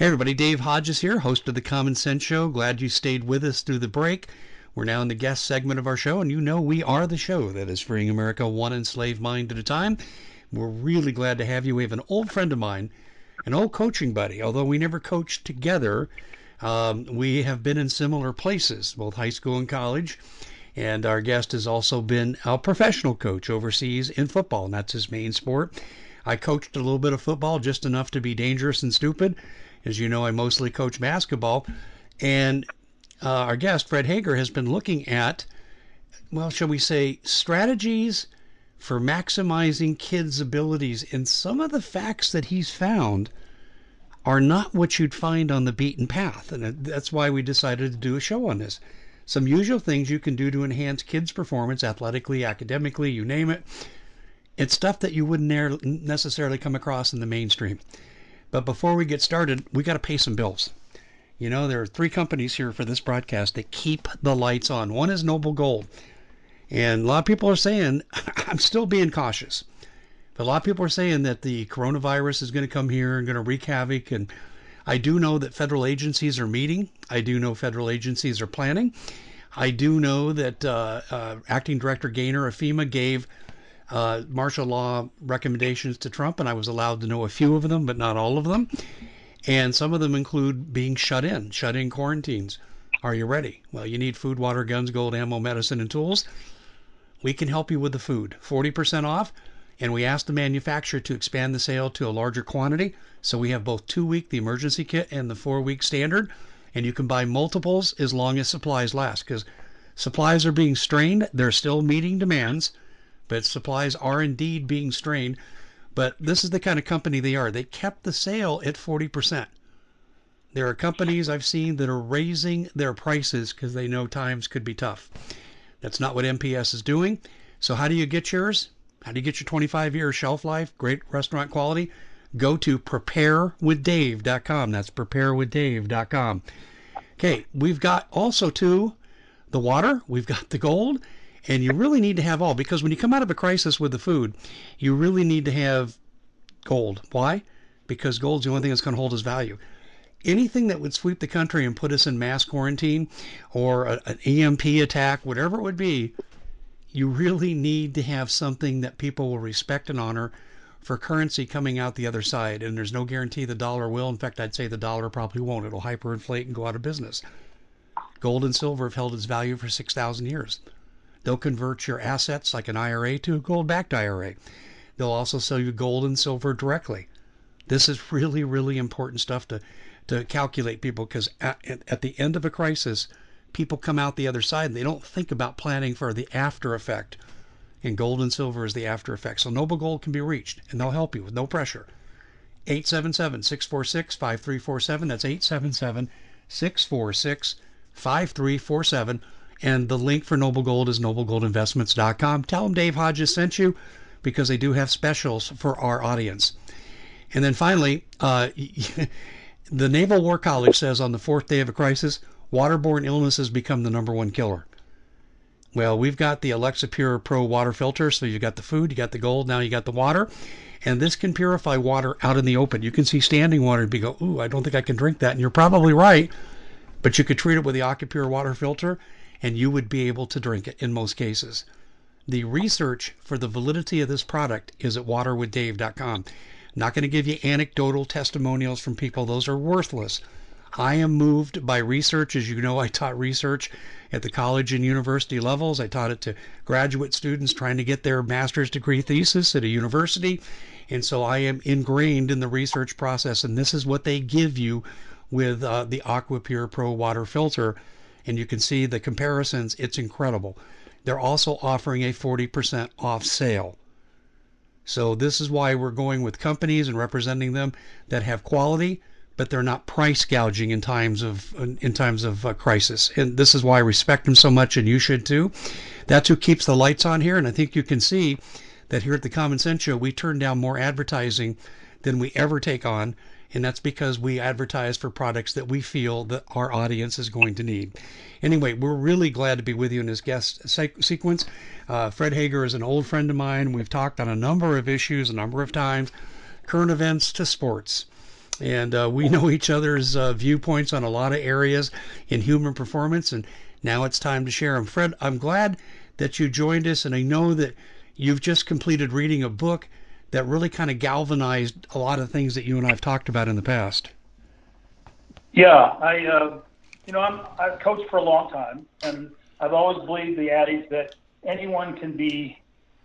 Hey, everybody, Dave Hodges here, host of the Common Sense Show. Glad you stayed with us through the break. We're now in the guest segment of our show, and you know we are the show that is freeing America one enslaved mind at a time. We're really glad to have you. We have an old friend of mine, an old coaching buddy, although we never coached together. Um, we have been in similar places, both high school and college. And our guest has also been a professional coach overseas in football, and that's his main sport. I coached a little bit of football, just enough to be dangerous and stupid. As you know, I mostly coach basketball. And uh, our guest, Fred Haeger, has been looking at, well, shall we say, strategies for maximizing kids' abilities. And some of the facts that he's found are not what you'd find on the beaten path. And that's why we decided to do a show on this. Some usual things you can do to enhance kids' performance athletically, academically, you name it. It's stuff that you wouldn't necessarily come across in the mainstream. But before we get started, we got to pay some bills. You know, there are three companies here for this broadcast that keep the lights on. One is Noble Gold. And a lot of people are saying, I'm still being cautious. But a lot of people are saying that the coronavirus is going to come here and going to wreak havoc. And I do know that federal agencies are meeting. I do know federal agencies are planning. I do know that uh, uh, Acting Director Gaynor of FEMA gave uh, martial law recommendations to Trump, and I was allowed to know a few of them, but not all of them. And some of them include being shut in, shut in quarantines. Are you ready? Well, you need food, water, guns, gold, ammo, medicine, and tools. We can help you with the food. 40% off. And we asked the manufacturer to expand the sale to a larger quantity. So we have both two week, the emergency kit, and the four week standard. And you can buy multiples as long as supplies last because supplies are being strained. They're still meeting demands but supplies are indeed being strained. But this is the kind of company they are. They kept the sale at 40%. There are companies I've seen that are raising their prices because they know times could be tough. That's not what MPS is doing. So, how do you get yours? How do you get your 25 year shelf life? Great restaurant quality? Go to preparewithdave.com. That's preparewithdave.com. Okay, we've got also too the water, we've got the gold, and you really need to have all because when you come out of a crisis with the food, you really need to have gold. Why? Because gold's the only thing that's going to hold its value. Anything that would sweep the country and put us in mass quarantine or a, an EMP attack, whatever it would be, you really need to have something that people will respect and honor for currency coming out the other side. And there's no guarantee the dollar will. In fact, I'd say the dollar probably won't. It'll hyperinflate and go out of business. Gold and silver have held its value for 6,000 years. They'll convert your assets like an IRA to a gold backed IRA. They'll also sell you gold and silver directly. This is really, really important stuff to, to calculate people because at, at the end of a crisis, people come out the other side and they don't think about planning for the after effect. And gold and silver is the after effect. So Noble Gold can be reached and they'll help you with no pressure. 877 646 5347. That's 877 646 5347 and the link for Noble Gold is noblegoldinvestments.com. Tell them Dave Hodges sent you because they do have specials for our audience. And then finally, uh, the Naval War College says on the fourth day of a crisis, waterborne illnesses become the number one killer. Well, we've got the Alexa Pure Pro water filter. So you got the food, you got the gold, now you got the water. And this can purify water out in the open. You can see standing water and be go, ooh, I don't think I can drink that. And you're probably right. But you could treat it with the AquaPure water filter and you would be able to drink it in most cases. The research for the validity of this product is at waterwithdave.com. Not going to give you anecdotal testimonials from people, those are worthless. I am moved by research. As you know, I taught research at the college and university levels. I taught it to graduate students trying to get their master's degree thesis at a university. And so I am ingrained in the research process. And this is what they give you with uh, the AquaPure Pro water filter and you can see the comparisons. It's incredible. They're also offering a 40% off sale. So this is why we're going with companies and representing them that have quality, but they're not price gouging in times of in times of uh, crisis. And this is why I respect them so much, and you should too. That's who keeps the lights on here. And I think you can see that here at the Common Sense Show, we turn down more advertising than we ever take on and that's because we advertise for products that we feel that our audience is going to need. Anyway, we're really glad to be with you in this guest se- sequence. Uh, Fred Haeger is an old friend of mine. We've talked on a number of issues a number of times, current events to sports. and uh, we know each other's uh, viewpoints on a lot of areas in human performance. And now it's time to share them. Fred, I'm glad that you joined us, and I know that you've just completed reading a book that really kind of galvanized a lot of things that you and I have talked about in the past. Yeah, I, uh, you know, I'm, I've coached for a long time, and I've always believed the adage that anyone can be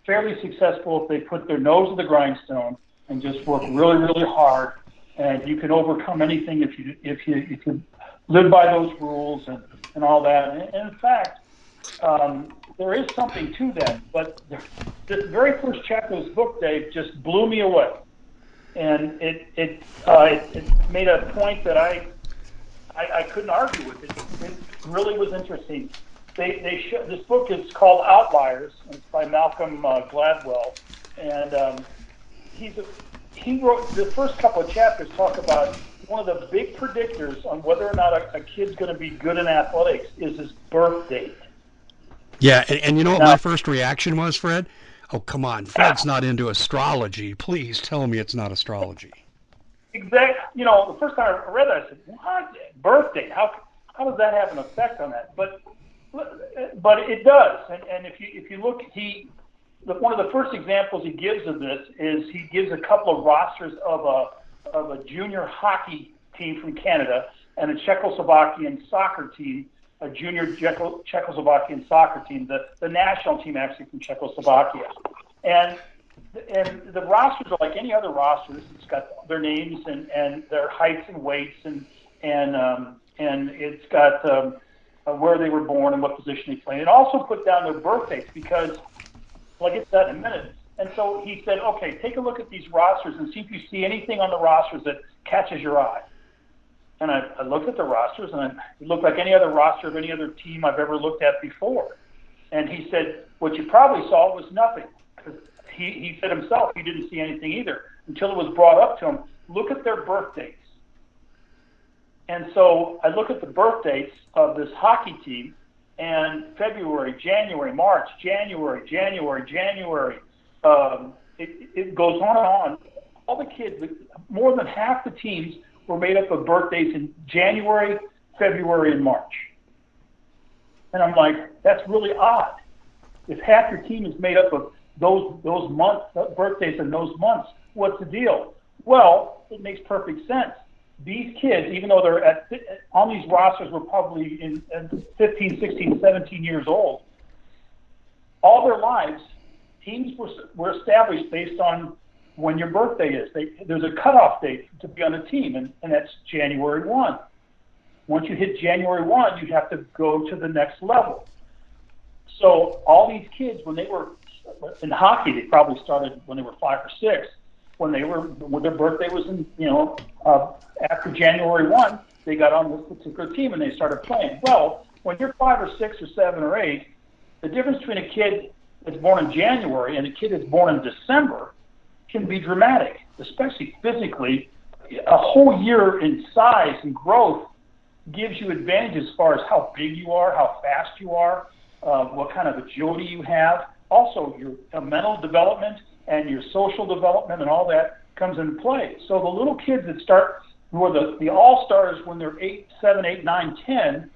fairly successful if they put their nose to the grindstone and just work really, really hard. And you can overcome anything if you if you if you live by those rules and, and all that. And in fact, um, there is something to that. But the, very first chapter of this book, Dave, just blew me away, and it it, uh, it, it made a point that I I, I couldn't argue with it. It really was interesting. They they sh- this book is called Outliers. It's by Malcolm uh, Gladwell, and um, he's a, he wrote the first couple of chapters talk about one of the big predictors on whether or not a, a kid's going to be good in athletics is his birth date. Yeah, and, and you know what my first reaction was, Fred? Oh, come on. Fred's not into astrology. Please tell me it's not astrology. Exactly. You know, the first time I read that, I said, "What Birthday? How how does that have an effect on that?" But but it does. And, and if you if you look, he one of the first examples he gives of this is he gives a couple of rosters of a of a junior hockey team from Canada and a Czechoslovakian soccer team a junior Czechoslovakian soccer team, the, the national team actually from Czechoslovakia. And and the rosters are like any other rosters. It's got their names and, and their heights and weights and and um, and it's got um, uh, where they were born and what position they played. It also put down their birthdays because, like I said in a minute. And so he said, okay, take a look at these rosters and see if you see anything on the rosters that catches your eye. And I, I looked at the rosters, and it looked like any other roster of any other team I've ever looked at before. And he said, what you probably saw was nothing. He, he said himself he didn't see anything either until it was brought up to him. Look at their birthdays. And so I look at the birth dates of this hockey team, and February, January, March, January, January, January. Um, it, it goes on and on. All the kids, more than half the teams were made up of birthdays in January, February, and March. And I'm like, that's really odd. If half your team is made up of those those months, birthdays in those months, what's the deal? Well, it makes perfect sense. These kids, even though they're at on these rosters, were probably in, in 15, 16, 17 years old. All their lives, teams were were established based on when your birthday is. They, there's a cutoff date to be on a team, and, and that's January 1. Once you hit January 1, you have to go to the next level. So all these kids, when they were in hockey, they probably started when they were five or six. When they were when their birthday was in, you know, uh, after January 1, they got on this particular team and they started playing. Well, when you're five or six or seven or eight, the difference between a kid that's born in January and a kid that's born in December can be dramatic, especially physically. A whole year in size and growth gives you advantage as far as how big you are, how fast you are, uh, what kind of agility you have. Also, your uh, mental development and your social development and all that comes into play. So the little kids that start, who are the, the all stars when they're eight, seven, eight, nine, ten,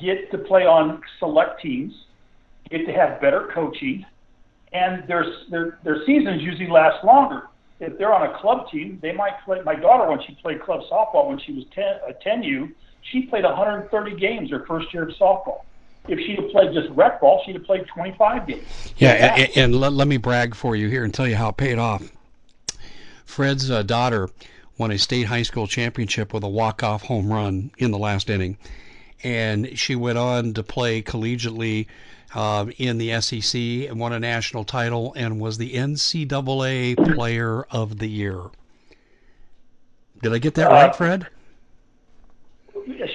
get to play on select teams, get to have better coaching, and their their their seasons usually last longer. If they're on a club team, they might play. My daughter, when she played club softball when she was 10, a 10U, she played 130 games her first year of softball. If she had played just rec ball, she'd have played 25 games. Yeah, and, and let, let me brag for you here and tell you how it paid off. Fred's uh, daughter won a state high school championship with a walk-off home run in the last inning, and she went on to play collegiately uh, in the SEC and won a national title and was the NCAA Player of the Year. Did I get that uh, right, Fred?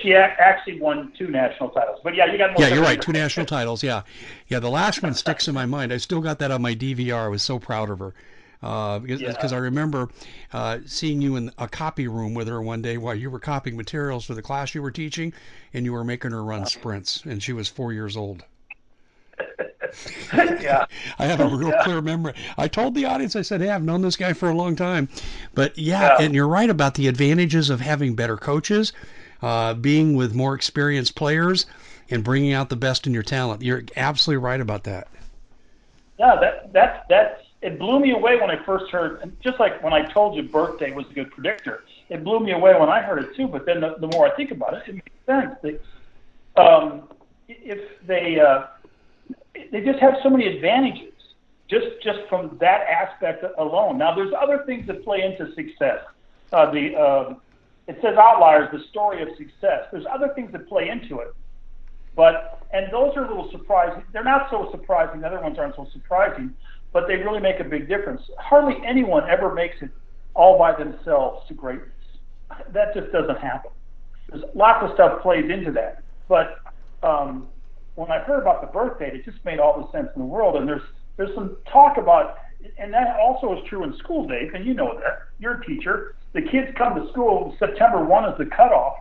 She actually won two national titles, but yeah, you got. Yeah, you're right. Two national titles. Yeah, yeah. The last one sticks in my mind. I still got that on my DVR. I was so proud of her. Uh, because yeah. I remember uh, seeing you in a copy room with her one day while you were copying materials for the class you were teaching, and you were making her run sprints, and she was four years old. yeah. I have a real yeah. clear memory. I told the audience, I said, "Hey, I've known this guy for a long time," but yeah, yeah. and you're right about the advantages of having better coaches, uh, being with more experienced players, and bringing out the best in your talent. You're absolutely right about that. Yeah, that that's that's it blew me away when I first heard. Just like when I told you birthday was a good predictor, it blew me away when I heard it too. But then the, the more I think about it, it makes sense. They, um, if they uh, they just have so many advantages just just from that aspect alone. Now, there's other things that play into success. Uh, the uh, it says outliers, the story of success. There's other things that play into it, but and those are a little surprising. They're not so surprising. The other ones aren't so surprising, but they really make a big difference. Hardly anyone ever makes it all by themselves to greatness. That just doesn't happen. There's lots of stuff plays into that, but um, when I heard about the birth date, it just made all the sense in the world. And there's there's some talk about, and that also is true in school, Dave, and you know that. You're a teacher. The kids come to school. September one is the cutoff,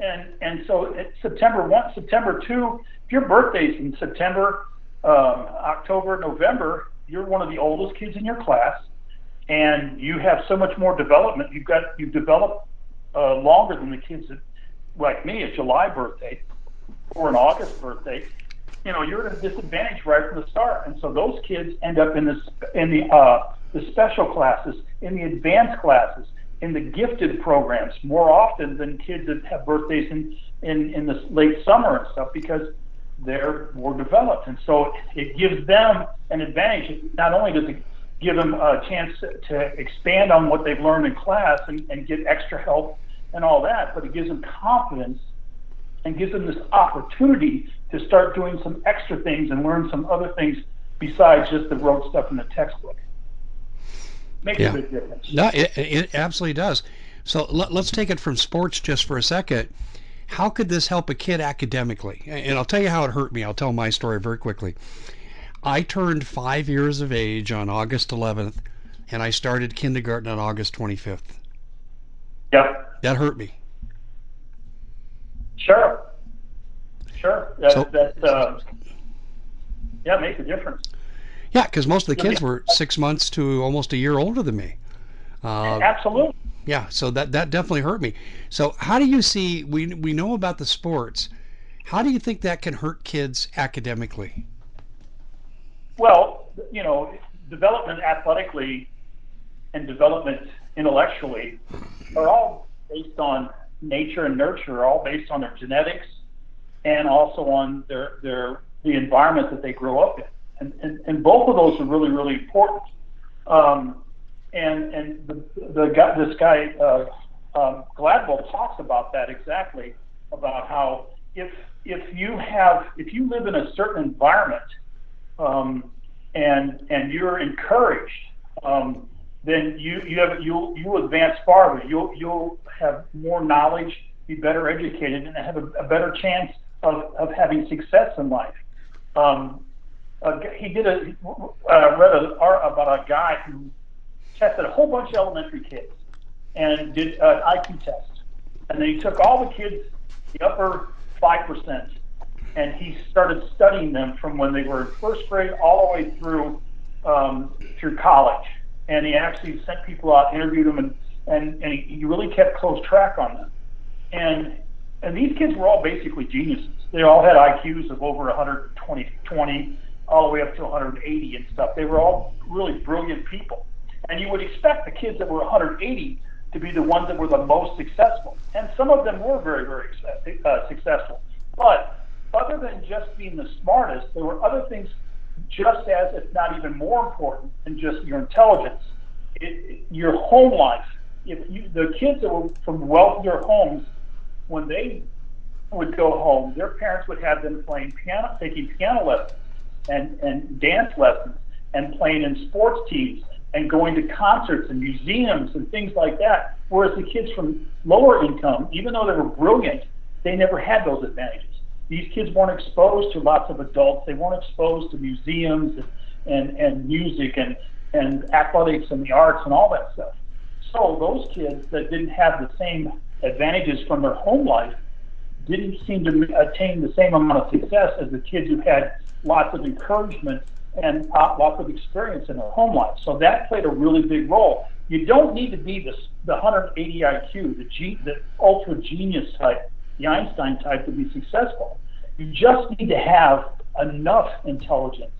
and and so September one, September two. If your birthday's in September, um, October, November, you're one of the oldest kids in your class, and you have so much more development. You've got you've developed uh, longer than the kids that, like me, a July birthday or an August birthday, you know, you're at a disadvantage right from the start. And so those kids end up in this in the uh, the special classes, in the advanced classes, in the gifted programs more often than kids that have birthdays in in, in the late summer and stuff because they're more developed. And so it gives them an advantage. Not only does it give them a chance to expand on what they've learned in class and, and get extra help and all that, but it gives them confidence and gives them this opportunity to start doing some extra things and learn some other things besides just the rote stuff in the textbook. Makes yeah. a big difference. No, it, it absolutely does. So let, us take it from sports just for a second. How could this help a kid academically? And I'll tell you how it hurt me. I'll tell my story very quickly. I turned five years of age on August 11th, and I started kindergarten on August 25th. Yep. That hurt me. Sure. Sure. That, so, that uh, yeah, makes a difference. Yeah, because most of the kids were six months to almost a year older than me. Uh, Absolutely. Yeah, so that that definitely hurt me. So how do you see? We we know about the sports. How do you think that can hurt kids academically? Well, you know, development athletically and development intellectually are all based on nature and nurture are all based on their genetics and also on their their the environment that they grow up in. And, and, and both of those are really, really important. Um, and and the, the guy, this guy, uh, um, Gladwell talks about that exactly, about how if if you have if you live in a certain environment um, and and you're encouraged, um, then you you have you you advance farther. You'll you'll have more knowledge, be better educated, and have a, a better chance of, of having success in life. Um, uh, he did a uh, read a, about a guy who tested a whole bunch of elementary kids and did an IQ test, and then he took all the kids, the upper five percent, and he started studying them from when they were in first grade all the way through um, through college and he actually sent people out, interviewed them, and and, and he, he really kept close track on them. And and these kids were all basically geniuses. They all had IQs of over 120, 20, all the way up to 180 and stuff. They were all really brilliant people. And you would expect the kids that were 180 to be the ones that were the most successful. And some of them were very, very uh, successful. But other than just being the smartest, there were other things just as, if not even more important than just your intelligence, it, your home life. If you, the kids that were from wealthier homes, when they would go home, their parents would have them playing piano, taking piano lessons and, and dance lessons and playing in sports teams and going to concerts and museums and things like that. Whereas the kids from lower income, even though they were brilliant, they never had those advantages these kids weren't exposed to lots of adults. They weren't exposed to museums and, and, and music and, and athletics and the arts and all that stuff. So those kids that didn't have the same advantages from their home life didn't seem to attain the same amount of success as the kids who had lots of encouragement and uh, lots of experience in their home life. So that played a really big role. You don't need to be the, the 180 IQ, the, G, the ultra genius type, the Einstein type to be successful. You just need to have enough intelligence.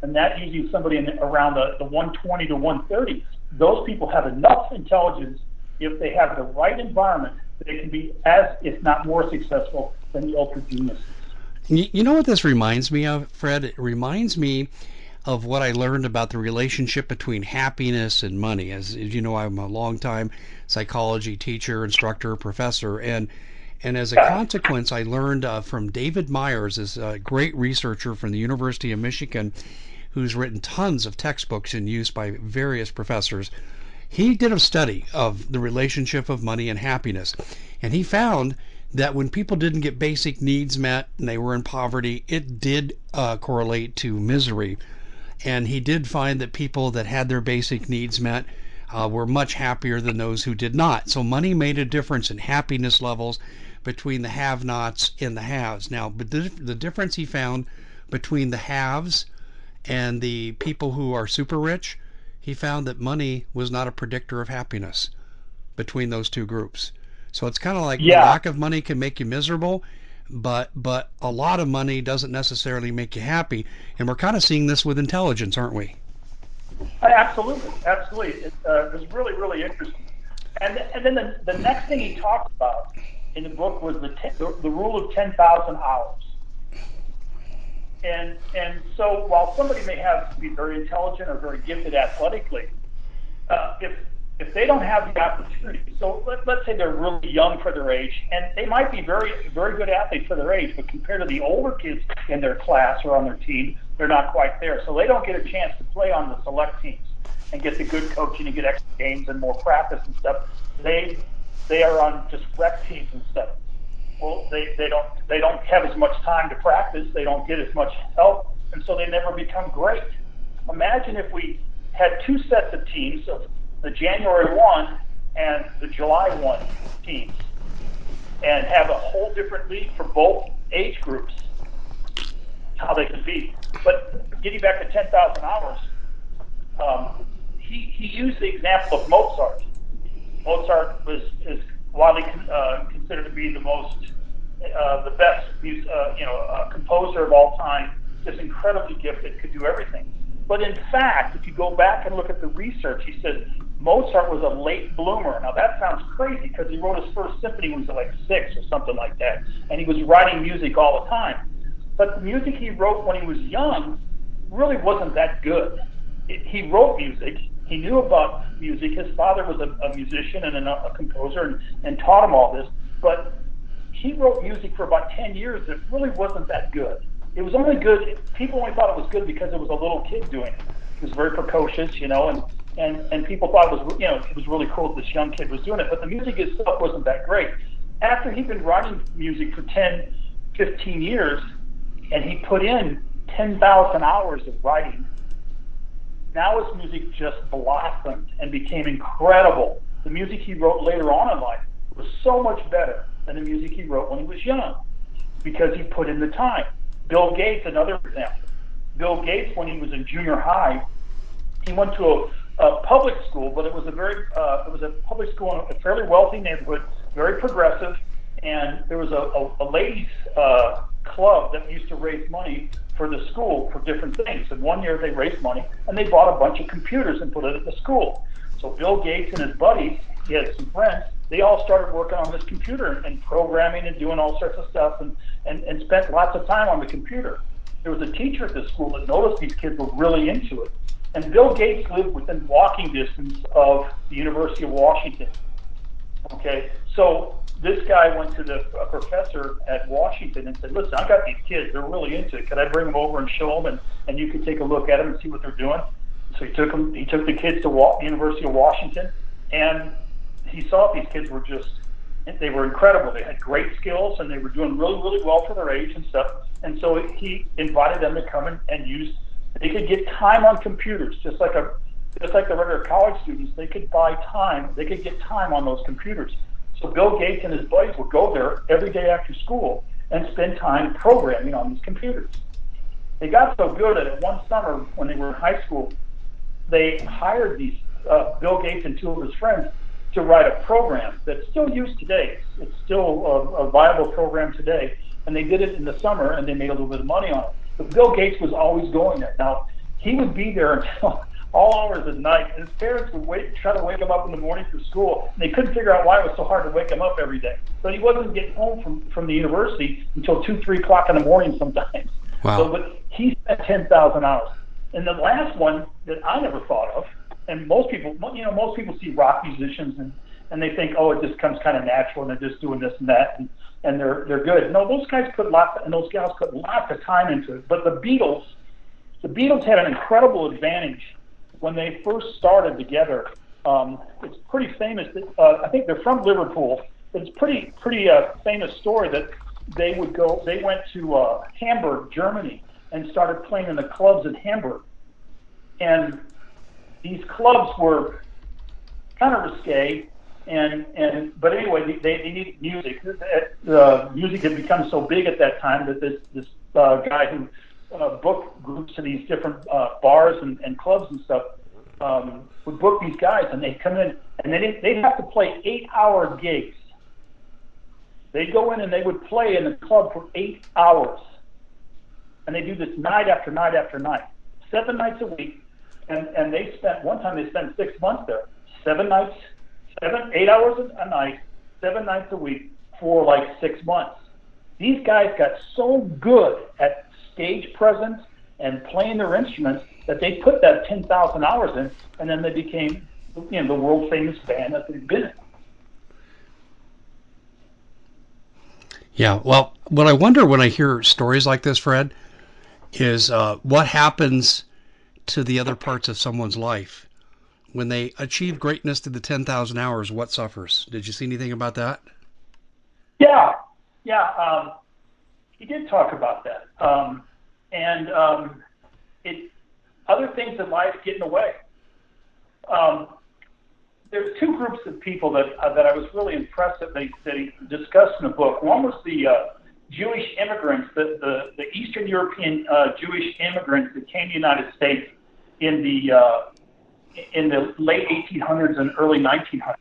And that usually somebody in, around the, the 120 to 130. Those people have enough intelligence if they have the right environment, they can be as, if not more successful than the ultra geniuses. You know what this reminds me of, Fred? It reminds me of what I learned about the relationship between happiness and money. As, as you know, I'm a long-time psychology teacher, instructor, professor, and and as a consequence, I learned uh, from David Myers, is a great researcher from the University of Michigan, who's written tons of textbooks in use by various professors. He did a study of the relationship of money and happiness, and he found that when people didn't get basic needs met and they were in poverty, it did uh, correlate to misery. And he did find that people that had their basic needs met uh, were much happier than those who did not. So money made a difference in happiness levels between the have-nots and the haves. Now, but the, the difference he found between the haves and the people who are super rich, he found that money was not a predictor of happiness between those two groups. So it's kind of like yeah. lack of money can make you miserable, but but a lot of money doesn't necessarily make you happy. And we're kind of seeing this with intelligence, aren't we? Absolutely, absolutely. It, uh, it was really really interesting. And and then the, the next thing he talked about in the book was the ten, the, the rule of ten thousand hours. And and so while somebody may have to be very intelligent or very gifted athletically, uh, if if they don't have the opportunity, so let, let's say they're really young for their age, and they might be very, very good athletes for their age, but compared to the older kids in their class or on their team, they're not quite there. So they don't get a chance to play on the select teams and get the good coaching and get extra games and more practice and stuff. They they are on just rec teams and stuff. Well, they, they don't they don't have as much time to practice. They don't get as much help, and so they never become great. Imagine if we had two sets of teams of the January 1 and the July 1 teams and have a whole different league for both age groups, how they compete. But getting back to 10,000 hours, um, he, he used the example of Mozart. Mozart was is widely uh, considered to be the most, uh, the best, uh, you know, uh, composer of all time. Just incredibly gifted, could do everything. But in fact, if you go back and look at the research, he said Mozart was a late bloomer. Now that sounds crazy because he wrote his first symphony when he was like six or something like that, and he was writing music all the time. But the music he wrote when he was young really wasn't that good. He wrote music. He knew about music. His father was a, a musician and a, a composer and, and taught him all this. But he wrote music for about 10 years that really wasn't that good. It was only good, people only thought it was good because it was a little kid doing it. He was very precocious, you know, and and and people thought it was you know it was really cool that this young kid was doing it, but the music itself wasn't that great. After he'd been writing music for 10, 15 years, and he put in 10,000 hours of writing, now his music just blossomed and became incredible. The music he wrote later on in life was so much better than the music he wrote when he was young because he put in the time. Bill Gates, another example. Bill Gates, when he was in junior high, he went to a a public school, but it was a very uh, it was a public school in a fairly wealthy neighborhood, very progressive, and there was a, a, a ladies uh, club that used to raise money for the school for different things. And one year they raised money and they bought a bunch of computers and put it at the school. So Bill Gates and his buddies, he had some friends, they all started working on this computer and programming and doing all sorts of stuff and, and, and spent lots of time on the computer. There was a teacher at the school that noticed these kids were really into it. And Bill Gates lived within walking distance of the University of Washington. Okay, so this guy went to the a professor at Washington and said, "Listen, I've got these kids; they're really into it. Could I bring them over and show them, and, and you could take a look at them and see what they're doing?" So he took them. He took the kids to Wa- University of Washington, and he saw these kids were just they were incredible. They had great skills, and they were doing really, really well for their age and stuff. And so he invited them to come and, and use they could get time on computers, just like a just like the regular college students. They could buy time. They could get time on those computers. So Bill Gates and his buddies would go there every day after school and spend time programming on these computers. They got so good at it one summer when they were in high school, they hired these uh, Bill Gates and two of his friends to write a program that's still used today. It's still a, a viable program today, and they did it in the summer and they made a little bit of money on it. But Bill Gates was always going there. Now he would be there until all hours of night. And his parents would wait, try to wake him up in the morning for school, and they couldn't figure out why it was so hard to wake him up every day. But he wasn't getting home from, from the university until two, three o'clock in the morning sometimes. Wow. So, but he spent ten thousand hours. And the last one that I never thought of, and most people, you know, most people see rock musicians and and they think, oh, it just comes kind of natural, and they're just doing this and that, and and they're they're good. No, those guys put lots, and those gals put lots of time into it. But the Beatles, the Beatles had an incredible advantage when they first started together. Um, it's pretty famous. That, uh, I think they're from Liverpool. It's pretty pretty uh, famous story that they would go. They went to uh, Hamburg, Germany, and started playing in the clubs in Hamburg. And these clubs were kind of risque, and and but anyway, they, they needed music. The music had become so big at that time that this this uh, guy who uh, booked groups to these different uh, bars and, and clubs and stuff um, would book these guys, and they'd come in and they they'd have to play eight hour gigs. They'd go in and they would play in the club for eight hours, and they do this night after night after night, seven nights a week, and and they spent one time they spent six months there, seven nights, seven eight hours a night, seven nights a week for like six months. These guys got so good at stage presence and playing their instruments that they put that 10,000 hours in, and then they became, you know, the world famous band that they've been in. Yeah, well, what I wonder when I hear stories like this, Fred, is uh, what happens to the other parts of someone's life when they achieve greatness to the 10,000 hours. What suffers? Did you see anything about that? Yeah, yeah. Um, he did talk about that, um, and um, it other things in life get in the way. Um, there's two groups of people that uh, that I was really impressed that they that he discussed in the book. One was the uh, Jewish immigrants, the, the, the Eastern European uh, Jewish immigrants that came to the United States in the uh, in the late 1800s and early 1900s.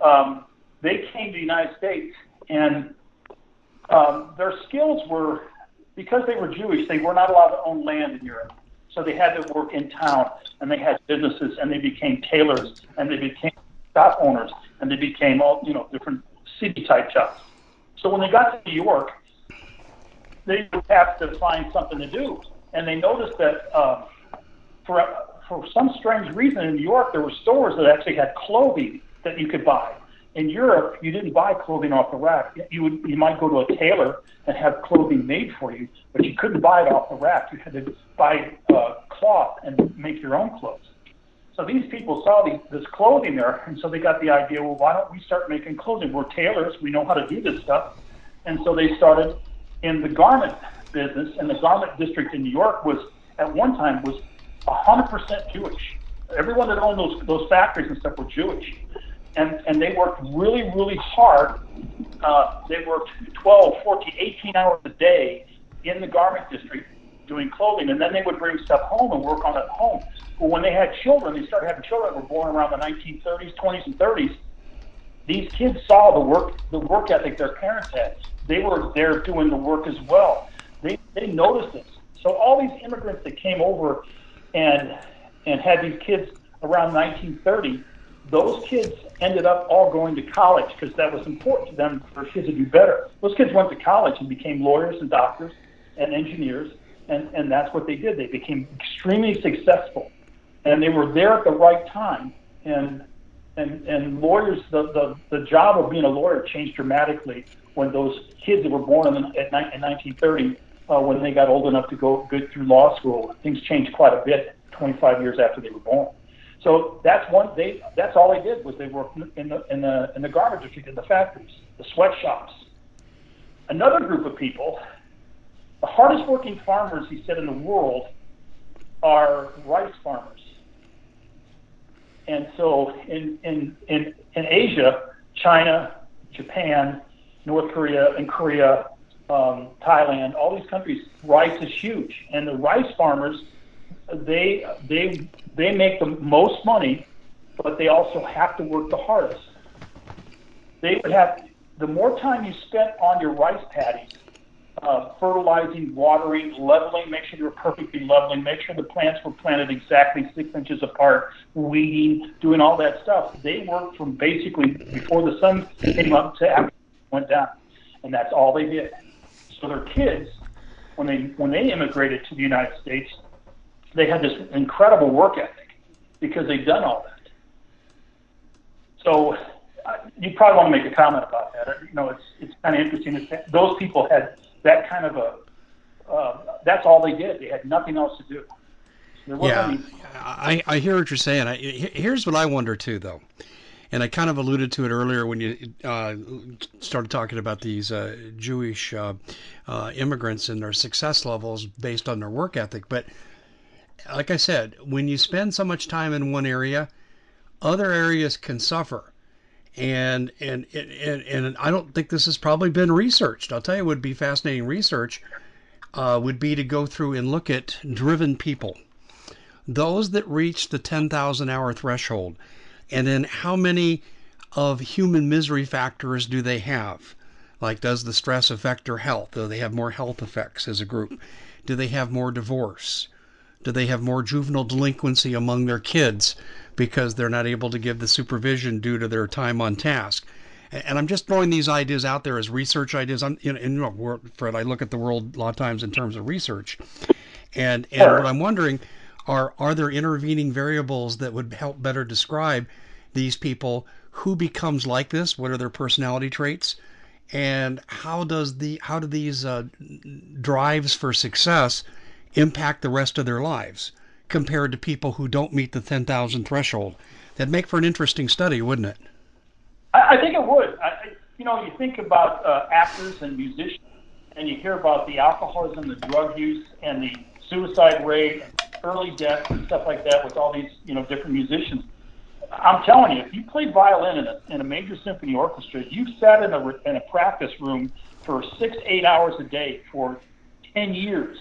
Um, they came to the United States, and um, their skills were because they were Jewish, they were not allowed to own land in Europe. So they had to work in town, and they had businesses, and they became tailors, and they became shop owners, and they became all you know different city type jobs. So when they got to New York, they would have to find something to do, and they noticed that um, for for some strange reason in New York there were stores that actually had clothing that you could buy. In Europe, you didn't buy clothing off the rack. You would you might go to a tailor and have clothing made for you, but you couldn't buy it off the rack. You had to buy uh, cloth and make your own clothes. So these people saw the, this clothing there, and so they got the idea. Well, why don't we start making clothing? We're tailors. We know how to do this stuff, and so they started in the garment business. And the garment district in New York was at one time was 100% Jewish. Everyone that owned those those factories and stuff were Jewish and, and they worked really, really hard. Uh, they worked 12, 14, 18 hours a day in the garment district doing clothing, and then they would bring stuff home and work on it home. But when they had children, they started having children that were born around the 1930s, 20s, and 30s. These kids saw the work, the work ethic their parents had. They were there doing the work as well. They, they noticed this. So all these immigrants that came over and and had these kids around 1930 those kids ended up all going to college because that was important to them for kids to do better. Those kids went to college and became lawyers and doctors and engineers, and, and that's what they did. They became extremely successful, and they were there at the right time. And and and lawyers, the the, the job of being a lawyer changed dramatically when those kids that were born in, in 1930, uh, when they got old enough to go go through law school, things changed quite a bit 25 years after they were born. So that's one. They that's all they did was they worked in the in the in the garment district, in the factories, the sweatshops. Another group of people, the hardest working farmers, he said, in the world, are rice farmers. And so in in in in Asia, China, Japan, North Korea, and Korea, um, Thailand, all these countries, rice is huge, and the rice farmers, they they they make the most money, but they also have to work the hardest. They would have the more time you spent on your rice paddies, uh, fertilizing, watering, leveling, make sure you're perfectly leveling, make sure the plants were planted exactly six inches apart, weeding, doing all that stuff. They worked from basically before the sun came up to after it went down, and that's all they did. So their kids, when they when they immigrated to the United States, they had this incredible work ethic because they'd done all that. So uh, you probably want to make a comment about that. You know, it's it's kind of interesting that those people had that kind of a. Uh, that's all they did. They had nothing else to do. Yeah, any... I, I hear what you're saying. I, here's what I wonder too, though and I kind of alluded to it earlier when you uh, started talking about these uh, Jewish uh, uh, immigrants and their success levels based on their work ethic. But like I said, when you spend so much time in one area, other areas can suffer. And and and and I don't think this has probably been researched. I'll tell you, would be fascinating research uh, would be to go through and look at driven people, those that reach the 10,000 hour threshold and then how many of human misery factors do they have? Like, does the stress affect their health? Do they have more health effects as a group? Do they have more divorce? Do they have more juvenile delinquency among their kids because they're not able to give the supervision due to their time on task? And I'm just throwing these ideas out there as research ideas. I'm, you know, Fred, I look at the world a lot of times in terms of research, and and what I'm wondering are are there intervening variables that would help better describe these people who becomes like this what are their personality traits and how does the how do these uh, drives for success impact the rest of their lives compared to people who don't meet the 10,000 threshold. That'd make for an interesting study wouldn't it? I, I think it would. I, you know you think about uh, actors and musicians and you hear about the alcoholism the drug use and the suicide rate early death and stuff like that with all these you know different musicians. I'm telling you, if you played violin in a, in a major symphony orchestra, you sat in a in a practice room for six eight hours a day for ten years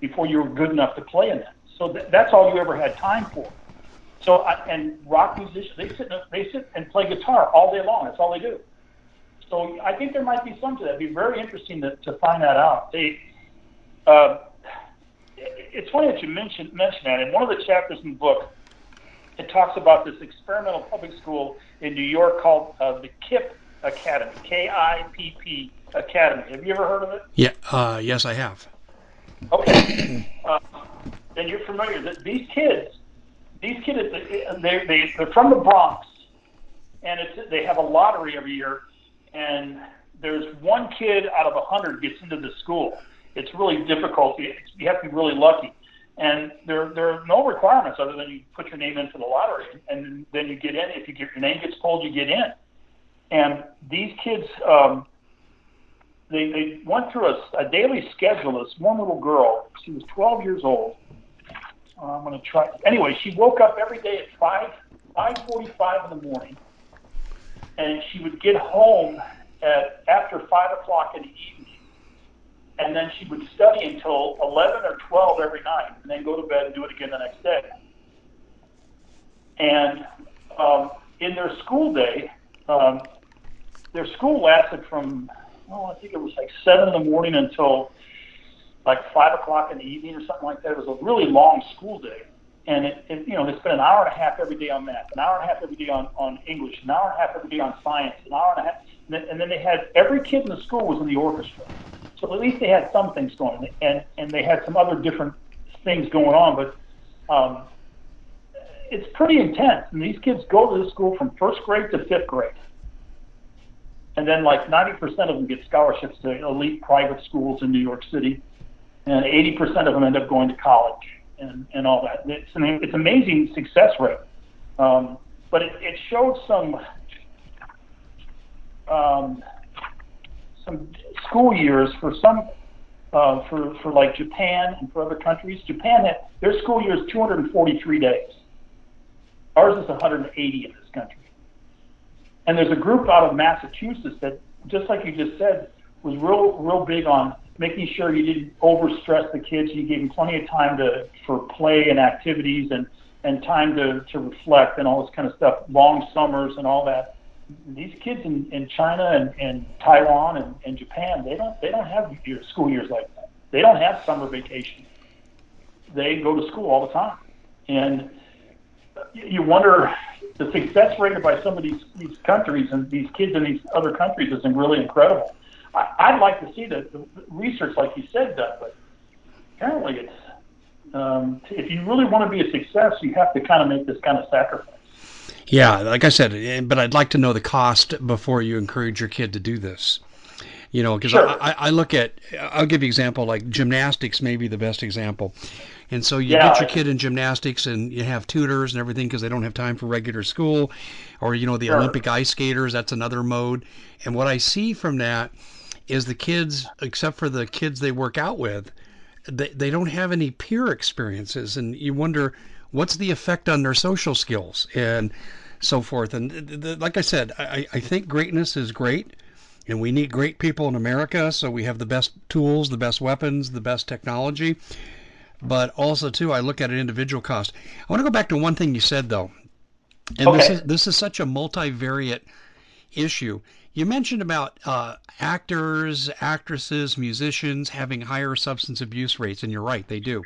before you were good enough to play in that. So th- that's all you ever had time for. So I, and rock musicians, they sit they sit and play guitar all day long. That's all they do. So I think there might be some to that. It'd be very interesting to, to find that out. They, uh, it's funny that you mentioned mention that. In one of the chapters in the book, it talks about this experimental public school in New York called uh, the KIPP Academy, K-I-P-P Academy. Have you ever heard of it? Yeah. Uh, yes, I have. Okay. uh, and you're familiar that these kids, these kids, they they they're from the Bronx, and it's they have a lottery every year, and there's one kid out of a hundred gets into the school it's really difficult. You have to be really lucky. And there, there are no requirements other than you put your name in for the lottery, and then you get in. If you get your name gets pulled, you get in. And these kids, um, they, they went through a, a daily schedule. This one little girl, she was 12 years old. Uh, I'm going to try. Anyway, she woke up every day at 5, 5:45 in the morning, and she would get home at after 5 o'clock in the evening and then she would study until 11 or 12 every night, and then go to bed and do it again the next day. And um, in their school day, um, their school lasted from, oh, I think it was like 7 in the morning until like 5 o'clock in the evening or something like that. It was a really long school day. And it, it, you know, they spent an hour and a half every day on math, an hour and a half every day on, on English, an hour and a half every day on science, an hour and a half, and then, and then they had every kid in the school was in the orchestra. So at least they had some things going, and and they had some other different things going on. But um, it's pretty intense. And these kids go to the school from first grade to fifth grade, and then like 90% of them get scholarships to elite private schools in New York City, and 80% of them end up going to college and and all that. It's an it's amazing success rate. Um, but it, it showed some um, some school years for some uh, for for like Japan and for other countries. Japan had their school year is 243 days. Ours is 180 in this country. And there's a group out of Massachusetts that, just like you just said, was real real big on making sure you didn't overstress the kids. You gave them plenty of time to for play and activities and and time to to reflect and all this kind of stuff. Long summers and all that. These kids in, in China and, and Taiwan and, and Japan, they don't they don't have year, school years like that. They don't have summer vacation. They go to school all the time, and you wonder the success rate by some of these, these countries and these kids in these other countries is really incredible. I, I'd like to see the, the research, like you said, Doug, but apparently it's um, if you really want to be a success, you have to kind of make this kind of sacrifice. Yeah, like I said, but I'd like to know the cost before you encourage your kid to do this. You know, because sure. I, I look at, I'll give you an example, like gymnastics may be the best example. And so you yeah. get your kid in gymnastics and you have tutors and everything because they don't have time for regular school. Or, you know, the sure. Olympic ice skaters, that's another mode. And what I see from that is the kids, except for the kids they work out with, they, they don't have any peer experiences. And you wonder what's the effect on their social skills and so forth. And the, the, like I said, I, I think greatness is great. And we need great people in America, so we have the best tools, the best weapons, the best technology but also too I look at an individual cost. I want to go back to one thing you said though, and okay. this is this is such a multivariate issue. You mentioned about uh, actors, actresses, musicians having higher substance abuse rates, and you're right, they do.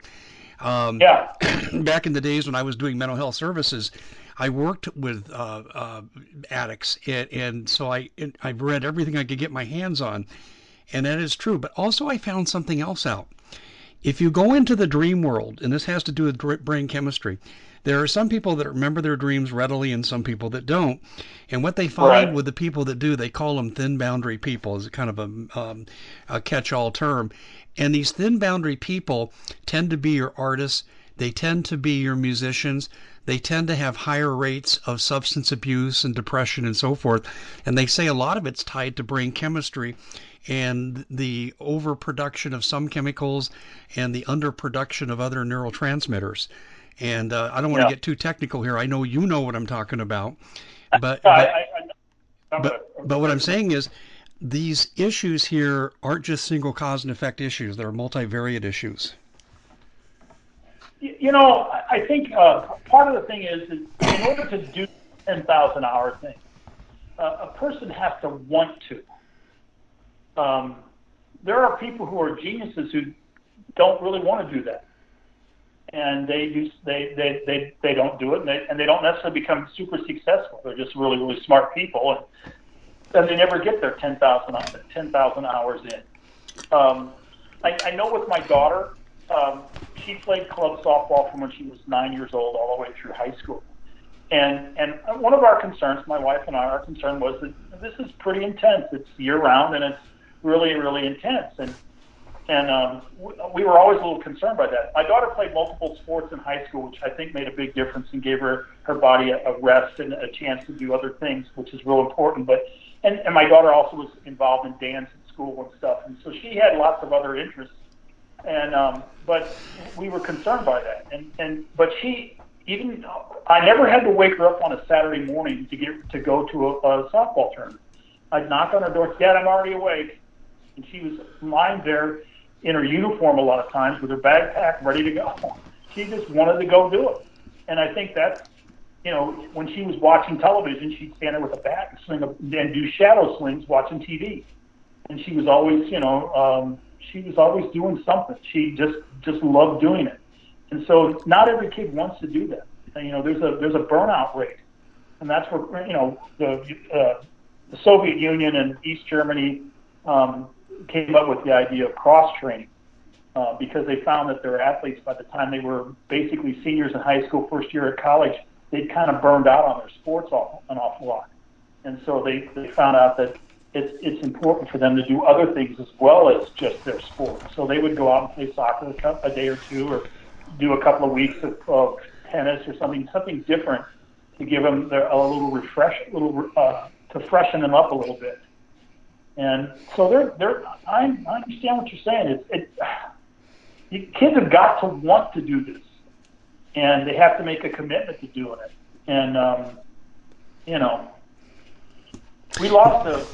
Um, yeah. back in the days when I was doing mental health services, I worked with uh, uh, addicts, and, and so I I've read everything I could get my hands on, and that is true. But also, I found something else out. If you go into the dream world, and this has to do with brain chemistry, there are some people that remember their dreams readily and some people that don't. And what they find right. with the people that do, they call them thin boundary people, is kind of a, um, a catch all term. And these thin boundary people tend to be your artists, they tend to be your musicians, they tend to have higher rates of substance abuse and depression and so forth. And they say a lot of it's tied to brain chemistry and the overproduction of some chemicals and the underproduction of other neurotransmitters. And uh, I don't want to yeah. get too technical here. I know you know what I'm talking about, but but, I, I, but, but what I'm saying is these issues here aren't just single cause and effect issues; they're multivariate issues. You know, I think uh, part of the thing is, is in order to do 10,000 hour thing, uh, a person has to want to um, there are people who are geniuses who don't really want to do that, and they do they they they, they don't do it, and they, and they don't necessarily become super successful. They're just really really smart people, and, and they never get their 10,000 10, hours in. Um, I, I know with my daughter, um, she played club softball from when she was nine years old all the way through high school. And and one of our concerns, my wife and I, our concern was that this is pretty intense. It's year round and it's really, really intense. And and um, we were always a little concerned by that. My daughter played multiple sports in high school, which I think made a big difference and gave her her body a, a rest and a chance to do other things, which is real important. But and, and my daughter also was involved in dance at school and stuff, and so she had lots of other interests. And um, but we were concerned by that. And and but she even I never had to wake her up on a Saturday morning to get to go to a, a softball tournament. I'd knock on her door, Dad, I'm already awake and she was lying there in her uniform a lot of times with her backpack ready to go. She just wanted to go do it, and I think that's you know when she was watching television, she'd stand there with a bat and swing a, and do shadow swings watching TV, and she was always you know um, she was always doing something. She just just loved doing it, and so not every kid wants to do that. And, you know, there's a there's a burnout rate, and that's where you know the uh, the Soviet Union and East Germany um, came up with the idea of cross training uh, because they found that their athletes, by the time they were basically seniors in high school, first year at college, they'd kind of burned out on their sports awful, an awful lot. And so they, they found out that it's, it's important for them to do other things as well as just their sport. So they would go out and play soccer a, a day or two or do a couple of weeks of, of tennis or something, something different to give them their, a little refresh, a little uh, to freshen them up a little bit. And so they're they're I, I understand what you're saying. It, it you, kids have got to want to do this, and they have to make a commitment to doing it. And um, you know, we lost a,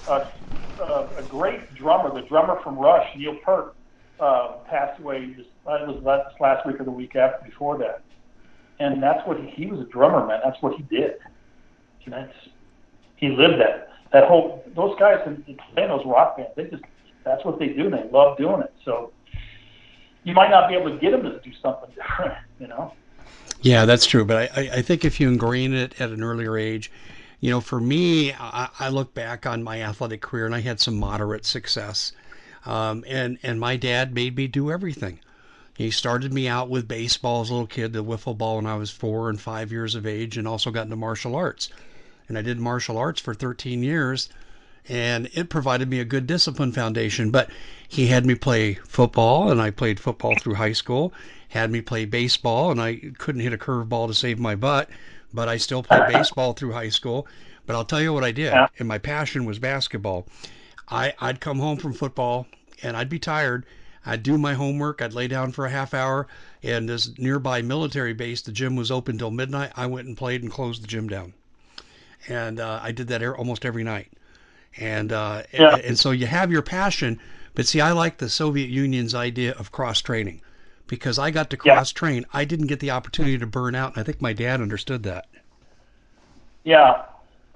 a, a great drummer, the drummer from Rush, Neil Peart, uh, passed away. Just, uh, it was last, last week or the week after before that. And that's what he, he was a drummer, man. That's what he did. And that's he lived that. That whole those guys in, in those rock bands, they just that's what they do. They love doing it. So you might not be able to get them to do something different, you know. Yeah, that's true. But I, I think if you ingrain it at an earlier age, you know, for me, I, I look back on my athletic career and I had some moderate success. Um, and, and my dad made me do everything. He started me out with baseball as a little kid, the wiffle ball when I was four and five years of age, and also got into martial arts. And I did martial arts for 13 years, and it provided me a good discipline foundation. But he had me play football, and I played football through high school, had me play baseball, and I couldn't hit a curveball to save my butt but I still played baseball through high school. But I'll tell you what I did, and my passion was basketball. I, I'd come home from football and I'd be tired. I'd do my homework. I'd lay down for a half hour. And this nearby military base, the gym was open till midnight. I went and played and closed the gym down. And uh, I did that almost every night. And uh, yeah. and, so you have your passion, but see, I like the Soviet Union's idea of cross training because I got to cross train. Yeah. I didn't get the opportunity to burn out, and I think my dad understood that. Yeah,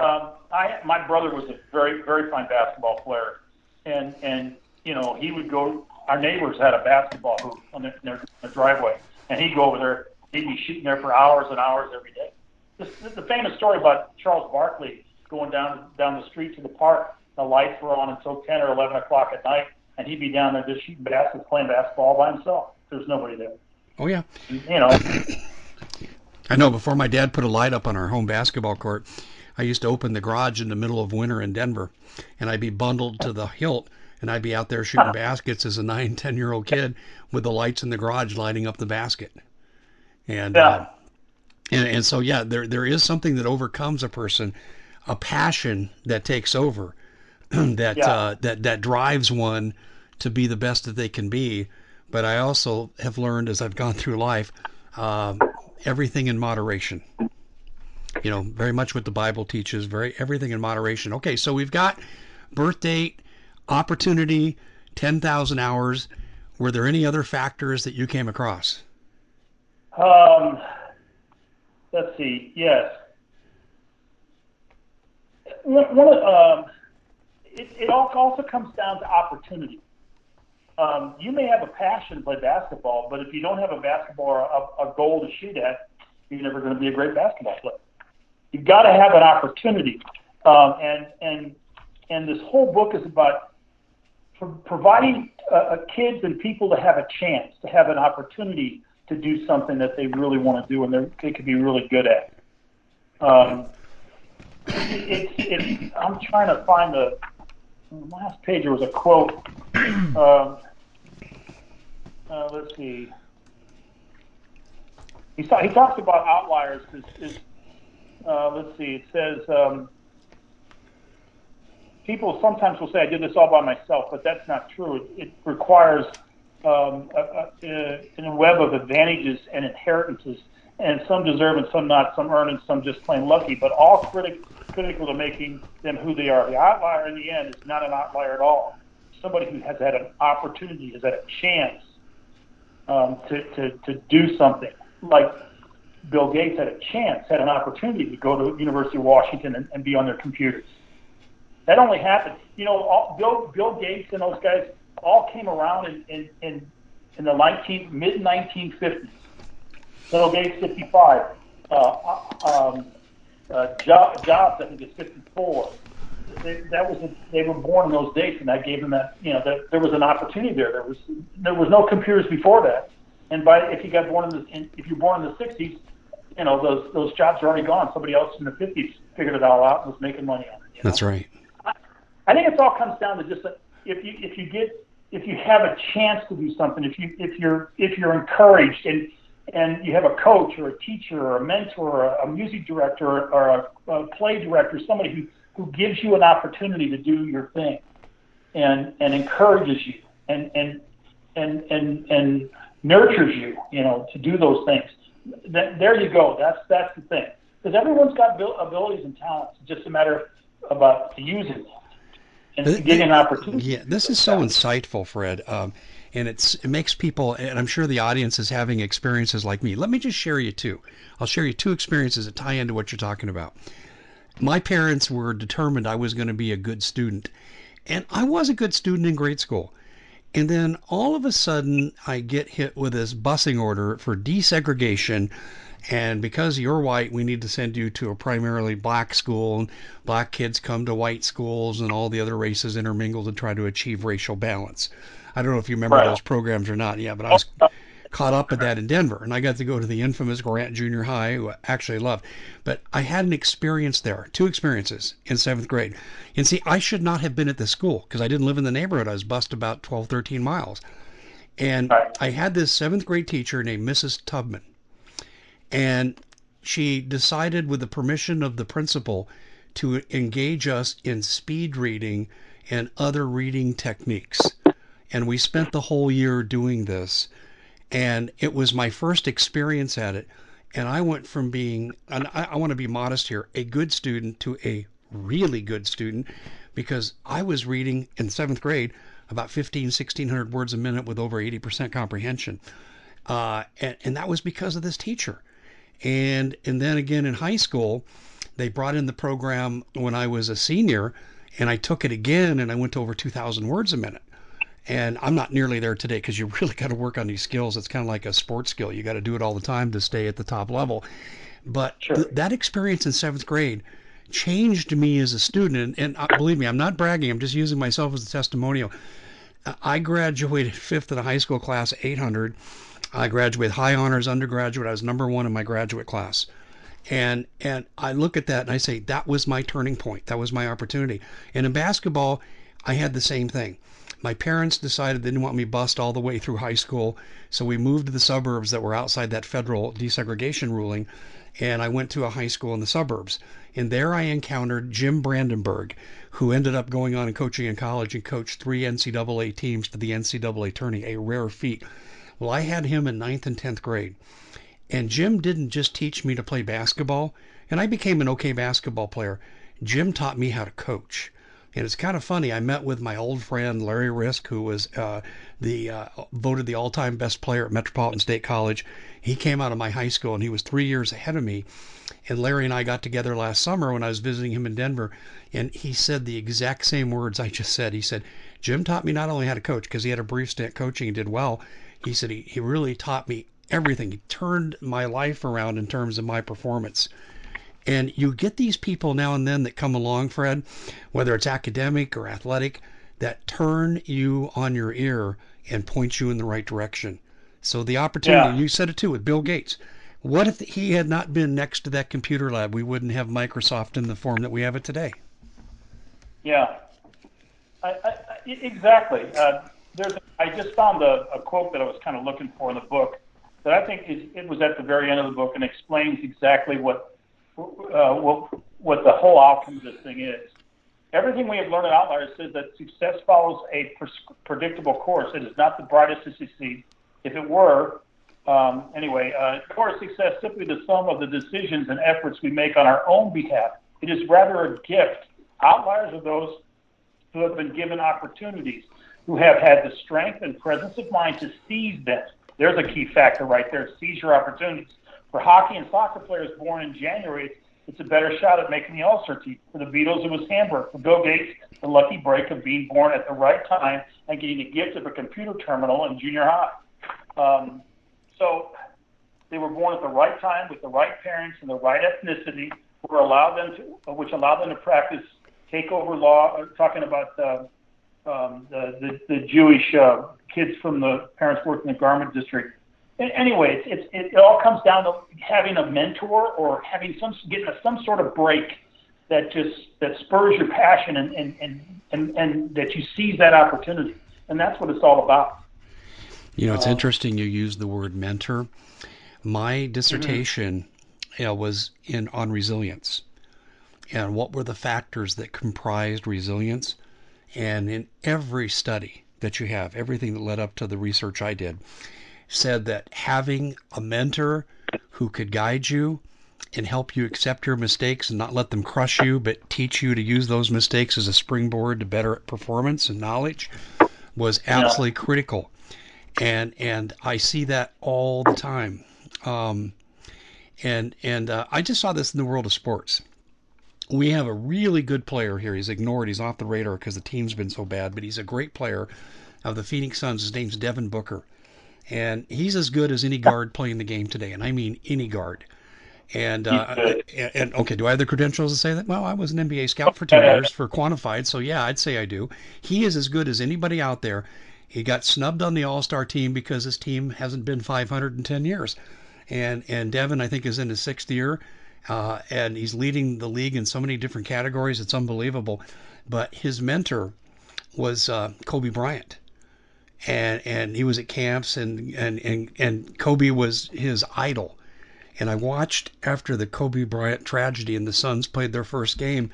um, I my brother was a very very fine basketball player, and and you know he would go. Our neighbors had a basketball hoop on their, their, their driveway, and he'd go over there. He'd be shooting there for hours and hours every day. This the famous story about Charles Barkley going down down the street to the park. The lights were on until ten or eleven o'clock at night, and he'd be down there just shooting baskets, playing basketball by himself. There's nobody there. Oh yeah. You know. I know. Before my dad put a light up on our home basketball court, I used to open the garage in the middle of winter in Denver, and I'd be bundled to the hilt, and I'd be out there shooting baskets as a nine, ten year old kid with the lights in the garage lighting up the basket. And yeah. Uh, and and so yeah, there there is something that overcomes a person, a passion that takes over, that yeah. uh, that that drives one to be the best that they can be but I also have learned as I've gone through life, um, everything in moderation. You know, very much what the Bible teaches, very everything in moderation. Okay, so we've got birth date, opportunity, 10,000 hours. Were there any other factors that you came across? Um, let's see. Yes. One, one um, it, it also comes down to opportunity um, you may have a passion to play basketball, but if you don't have a basketball or a, a goal to shoot at, you're never going to be a great basketball player. You've got to have an opportunity, um, and and and this whole book is about pro- providing uh, kids and people to have a chance, to have an opportunity to do something that they really want to do and they could be really good at. Um, it's, it's, I'm trying to find the last page there was a quote. um, uh, let's see. He, he talks about outliers. Is, uh, let's see. It says um, people sometimes will say, "I did this all by myself," but that's not true. It, it requires um, a, a, a web of advantages and inheritances, and some deserve and some not. Some earn and some just plain lucky. But all critics critical to making them who they are. The outlier in the end is not an outlier at all. Somebody who has had an opportunity, has had a chance um, to, to, to do something. Like Bill Gates had a chance, had an opportunity to go to University of Washington and, and be on their computers. That only happened. You know, all, Bill, Bill Gates and those guys all came around in, in, in, in the 19, mid 1950s. Bill Gates, 55. Uh, uh um, uh, Jobs, I think, is 54. They, that was a, they were born in those dates, and that gave them that. You know, that there was an opportunity there. There was there was no computers before that, and by if you got born in the in, if you're born in the 60s, you know those those jobs are already gone. Somebody else in the 50s figured it all out and was making money on it. You know? That's right. I, I think it all comes down to just a, if you if you get if you have a chance to do something, if you if you're if you're encouraged and and you have a coach or a teacher or a mentor or a music director or a, a play director, somebody who, who gives you an opportunity to do your thing and, and encourages you and, and, and, and, and nurtures you, you know, to do those things. That, there you go. That's, that's the thing. Because everyone's got abilities and talents. It's just a matter of, about using them. And getting an opportunity. Yeah, this is so insightful, Fred. Um, and it's it makes people, and I'm sure the audience is having experiences like me. Let me just share you two. I'll share you two experiences that tie into what you're talking about. My parents were determined I was going to be a good student, and I was a good student in grade school. And then all of a sudden, I get hit with this busing order for desegregation. And because you're white, we need to send you to a primarily black school. And black kids come to white schools, and all the other races intermingle to try to achieve racial balance. I don't know if you remember right. those programs or not. Yeah, but I was oh, caught up with that in Denver, and I got to go to the infamous Grant Junior High, who I actually loved. But I had an experience there, two experiences in seventh grade. And see, I should not have been at the school because I didn't live in the neighborhood. I was bused about 12, 13 miles. And I had this seventh grade teacher named Mrs. Tubman. And she decided, with the permission of the principal, to engage us in speed reading and other reading techniques. And we spent the whole year doing this and it was my first experience at it. And I went from being, and I, I want to be modest here, a good student to a really good student because I was reading in seventh grade about 15, 1600 words a minute with over 80% comprehension. Uh, and, and that was because of this teacher. And, and then again in high school, they brought in the program when I was a senior and I took it again and I went to over 2000 words a minute. And I'm not nearly there today because you really got to work on these skills. It's kind of like a sports skill. You got to do it all the time to stay at the top level. But sure. th- that experience in seventh grade changed me as a student. And, and uh, believe me, I'm not bragging. I'm just using myself as a testimonial. I graduated fifth in a high school class, 800. I graduated high honors undergraduate. I was number one in my graduate class. And and I look at that and I say that was my turning point. That was my opportunity. And in basketball, I had the same thing. My parents decided they didn't want me bust all the way through high school, so we moved to the suburbs that were outside that federal desegregation ruling, and I went to a high school in the suburbs. And there I encountered Jim Brandenburg, who ended up going on and coaching in college and coached three NCAA teams to the NCAA tourney, a rare feat. Well, I had him in ninth and 10th grade. And Jim didn't just teach me to play basketball, and I became an okay basketball player. Jim taught me how to coach. And it's kind of funny. I met with my old friend Larry Risk, who was uh, the uh, voted the all-time best player at Metropolitan State College. He came out of my high school, and he was three years ahead of me. And Larry and I got together last summer when I was visiting him in Denver, and he said the exact same words I just said. He said, "Jim taught me not only how to coach because he had a brief stint coaching and did well. He said he, he really taught me everything. He turned my life around in terms of my performance." And you get these people now and then that come along, Fred, whether it's academic or athletic, that turn you on your ear and point you in the right direction. So the opportunity, yeah. you said it too with Bill Gates. What if he had not been next to that computer lab? We wouldn't have Microsoft in the form that we have it today. Yeah, I, I, exactly. Uh, there's, I just found a, a, quote that I was kind of looking for in the book that I think is, it was at the very end of the book and explains exactly what uh, what, what the whole outcome of this thing is. Everything we have learned in Outliers says that success follows a pres- predictable course. It is not the brightest to succeed. If it were, um, anyway, uh, core success simply the sum of the decisions and efforts we make on our own behalf. It is rather a gift. Outliers are those who have been given opportunities, who have had the strength and presence of mind to seize them. There's a key factor right there. Seize your opportunities. For hockey and soccer players born in January, it's a better shot at making the All-Star team. For the Beatles, it was Hamburg. For Bill Gates, the lucky break of being born at the right time and getting the gift of a computer terminal in junior high. Um, so they were born at the right time with the right parents and the right ethnicity, were allowed them to, which allowed them to practice takeover law. Uh, talking about uh, um, the, the the Jewish uh, kids from the parents working in the garment district anyway, it's, it's, it all comes down to having a mentor or having some getting a, some sort of break that just that spurs your passion and and, and, and, and that you seize that opportunity, and that's what it's all about. You know, it's uh, interesting you use the word mentor. My dissertation mm-hmm. you know, was in on resilience, and what were the factors that comprised resilience, and in every study that you have, everything that led up to the research I did, said that having a mentor who could guide you and help you accept your mistakes and not let them crush you, but teach you to use those mistakes as a springboard to better performance and knowledge was absolutely yeah. critical. And and I see that all the time. Um, and and uh, I just saw this in the world of sports. We have a really good player here. He's ignored. He's off the radar because the team's been so bad. But he's a great player of the Phoenix Suns. His name's Devin Booker, and he's as good as any guard playing the game today. And I mean any guard. And, uh, and, and okay, do I have the credentials to say that? Well, I was an NBA scout for two years for Quantified, so yeah, I'd say I do. He is as good as anybody out there. He got snubbed on the All Star team because his team hasn't been 500 in 10 years, and and Devin I think is in his sixth year, uh, and he's leading the league in so many different categories. It's unbelievable. But his mentor was uh, Kobe Bryant, and and he was at camps, and and and and Kobe was his idol and I watched after the Kobe Bryant tragedy and the Suns played their first game,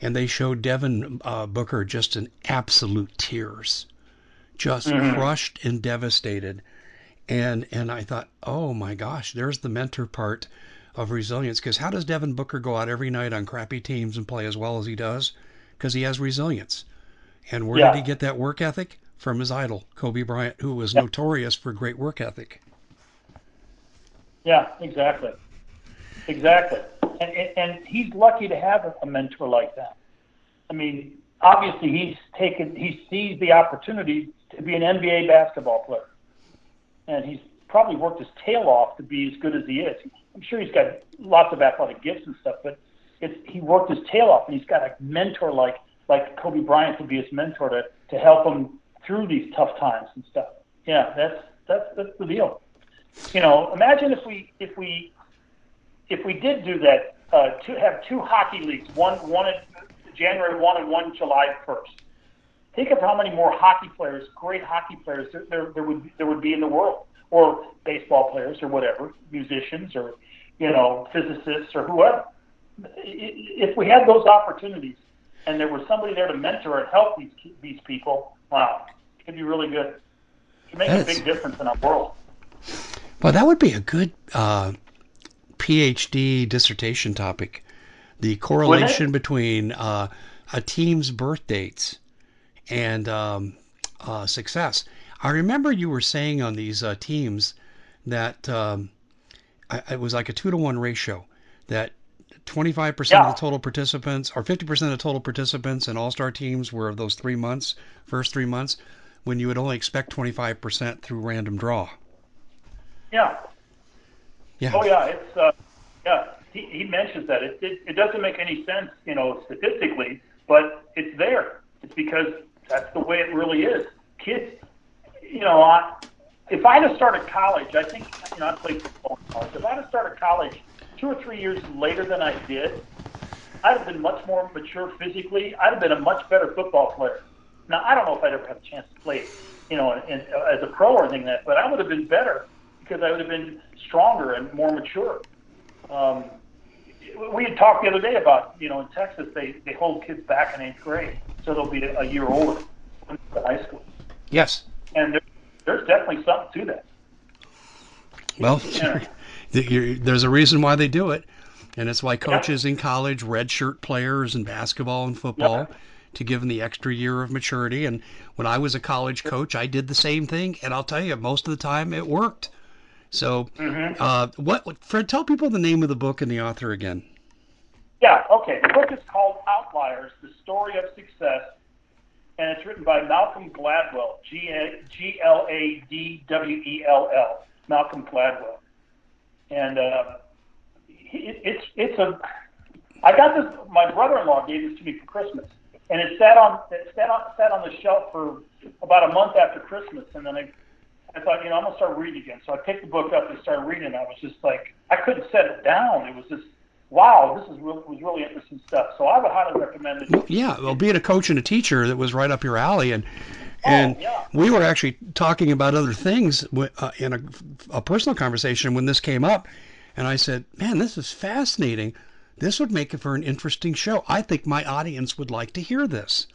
and they showed Devin uh, Booker just in absolute tears, just mm-hmm. crushed and devastated. And and I thought, oh my gosh, there's the mentor part of resilience. Because how does Devin Booker go out every night on crappy teams and play as well as he does? Because he has resilience. And where yeah. did he get that work ethic? From his idol, Kobe Bryant, who was yeah. notorious for great work ethic. Yeah, exactly, exactly. And, and he's lucky to have a mentor like that. I mean, obviously he's taken, he sees the opportunity to be an NBA basketball player, and he's probably worked his tail off to be as good as he is. I'm sure he's got lots of athletic gifts and stuff, but it's, he worked his tail off, and he's got a mentor like like Kobe Bryant to be his mentor to to help him through these tough times and stuff. Yeah, that's that's that's the deal you know, imagine if we if we if we did do that uh, to have two hockey leagues, one one in January one and one July first. Think of how many more hockey players, great hockey players, there, there, there would there would be in the world, or baseball players, or whatever, musicians, or you know, physicists, or whoever. If we had those opportunities, and there was somebody there to mentor and help these these people, wow, it could be really good. It could make That's... a big difference in our world. Well, that would be a good uh, PhD dissertation topic. The correlation between uh, a team's birth dates and um, uh, success. I remember you were saying on these uh, teams that um, I, it was like a two to one ratio that 25% yeah. of the total participants or 50% of the total participants in all-star teams were of those three months first three months when you would only expect 25% through random draw yeah. Yeah. Oh yeah, it's uh, yeah. He, he mentions that it, it it doesn't make any sense, you know, statistically, but it's there. It's because that's the way it really is. Kids, you know, I, if I had started college, I think you know I played football in college. If I had started college two or three years later than I did, I'd have been much more mature physically. I'd have been a much better football player. Now I don't know if I'd ever have a chance to play, you know, in, as a pro or anything like that, but I would have been better because I would have been stronger and more mature. Um, we had talked the other day about, you know, in Texas, they, they hold kids back in eighth grade, so they'll be a, year older in high school. Yes. And there, there's definitely something to that. Well, yeah. there's a reason why they do it. And it's why coaches in college, redshirt players in basketball and football, to give them the extra year of maturity. And when I was a college coach, I did the same thing. And I'll tell you, most of the time it worked. So, mm-hmm. uh, what Fred? Tell people the name of the book and the author again. Yeah. Okay. The book is called Outliers: The Story of Success, and it's written by Malcolm Gladwell. G L A D W E L L. Malcolm Gladwell. And uh, it, it's it's a. I got this. My brother-in-law gave this to me for Christmas, and it sat on it sat on sat on the shelf for about a month after Christmas, and then I I thought, you know, I'm gonna start reading again. So I picked the book up and started reading. And I was just like, I couldn't set it down. It was just, wow, this is really, was really interesting stuff. So I would highly recommend it. Well, yeah, well, being a coach and a teacher, that was right up your alley, and and oh, yeah. we were actually talking about other things uh, in a, a personal conversation when this came up, and I said, man, this is fascinating. This would make it for an interesting show. I think my audience would like to hear this.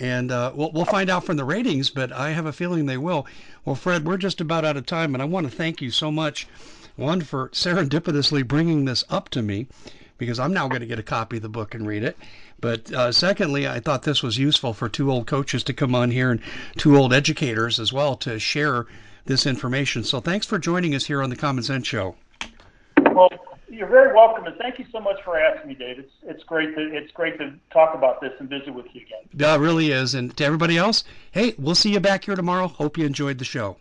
and uh, we'll, we'll find out from the ratings, but I have a feeling they will. Well, Fred, we're just about out of time, and I want to thank you so much, one, for serendipitously bringing this up to me, because I'm now going to get a copy of the book and read it. But uh, secondly, I thought this was useful for two old coaches to come on here and two old educators as well to share this information. So thanks for joining us here on the Common Sense Show. Well, you're very welcome, and thank you so much for asking me, Dave. It's, it's great to it's great to talk about this and visit with you again. Yeah, it really is. And to everybody else, hey, we'll see you back here tomorrow. Hope you enjoyed the show.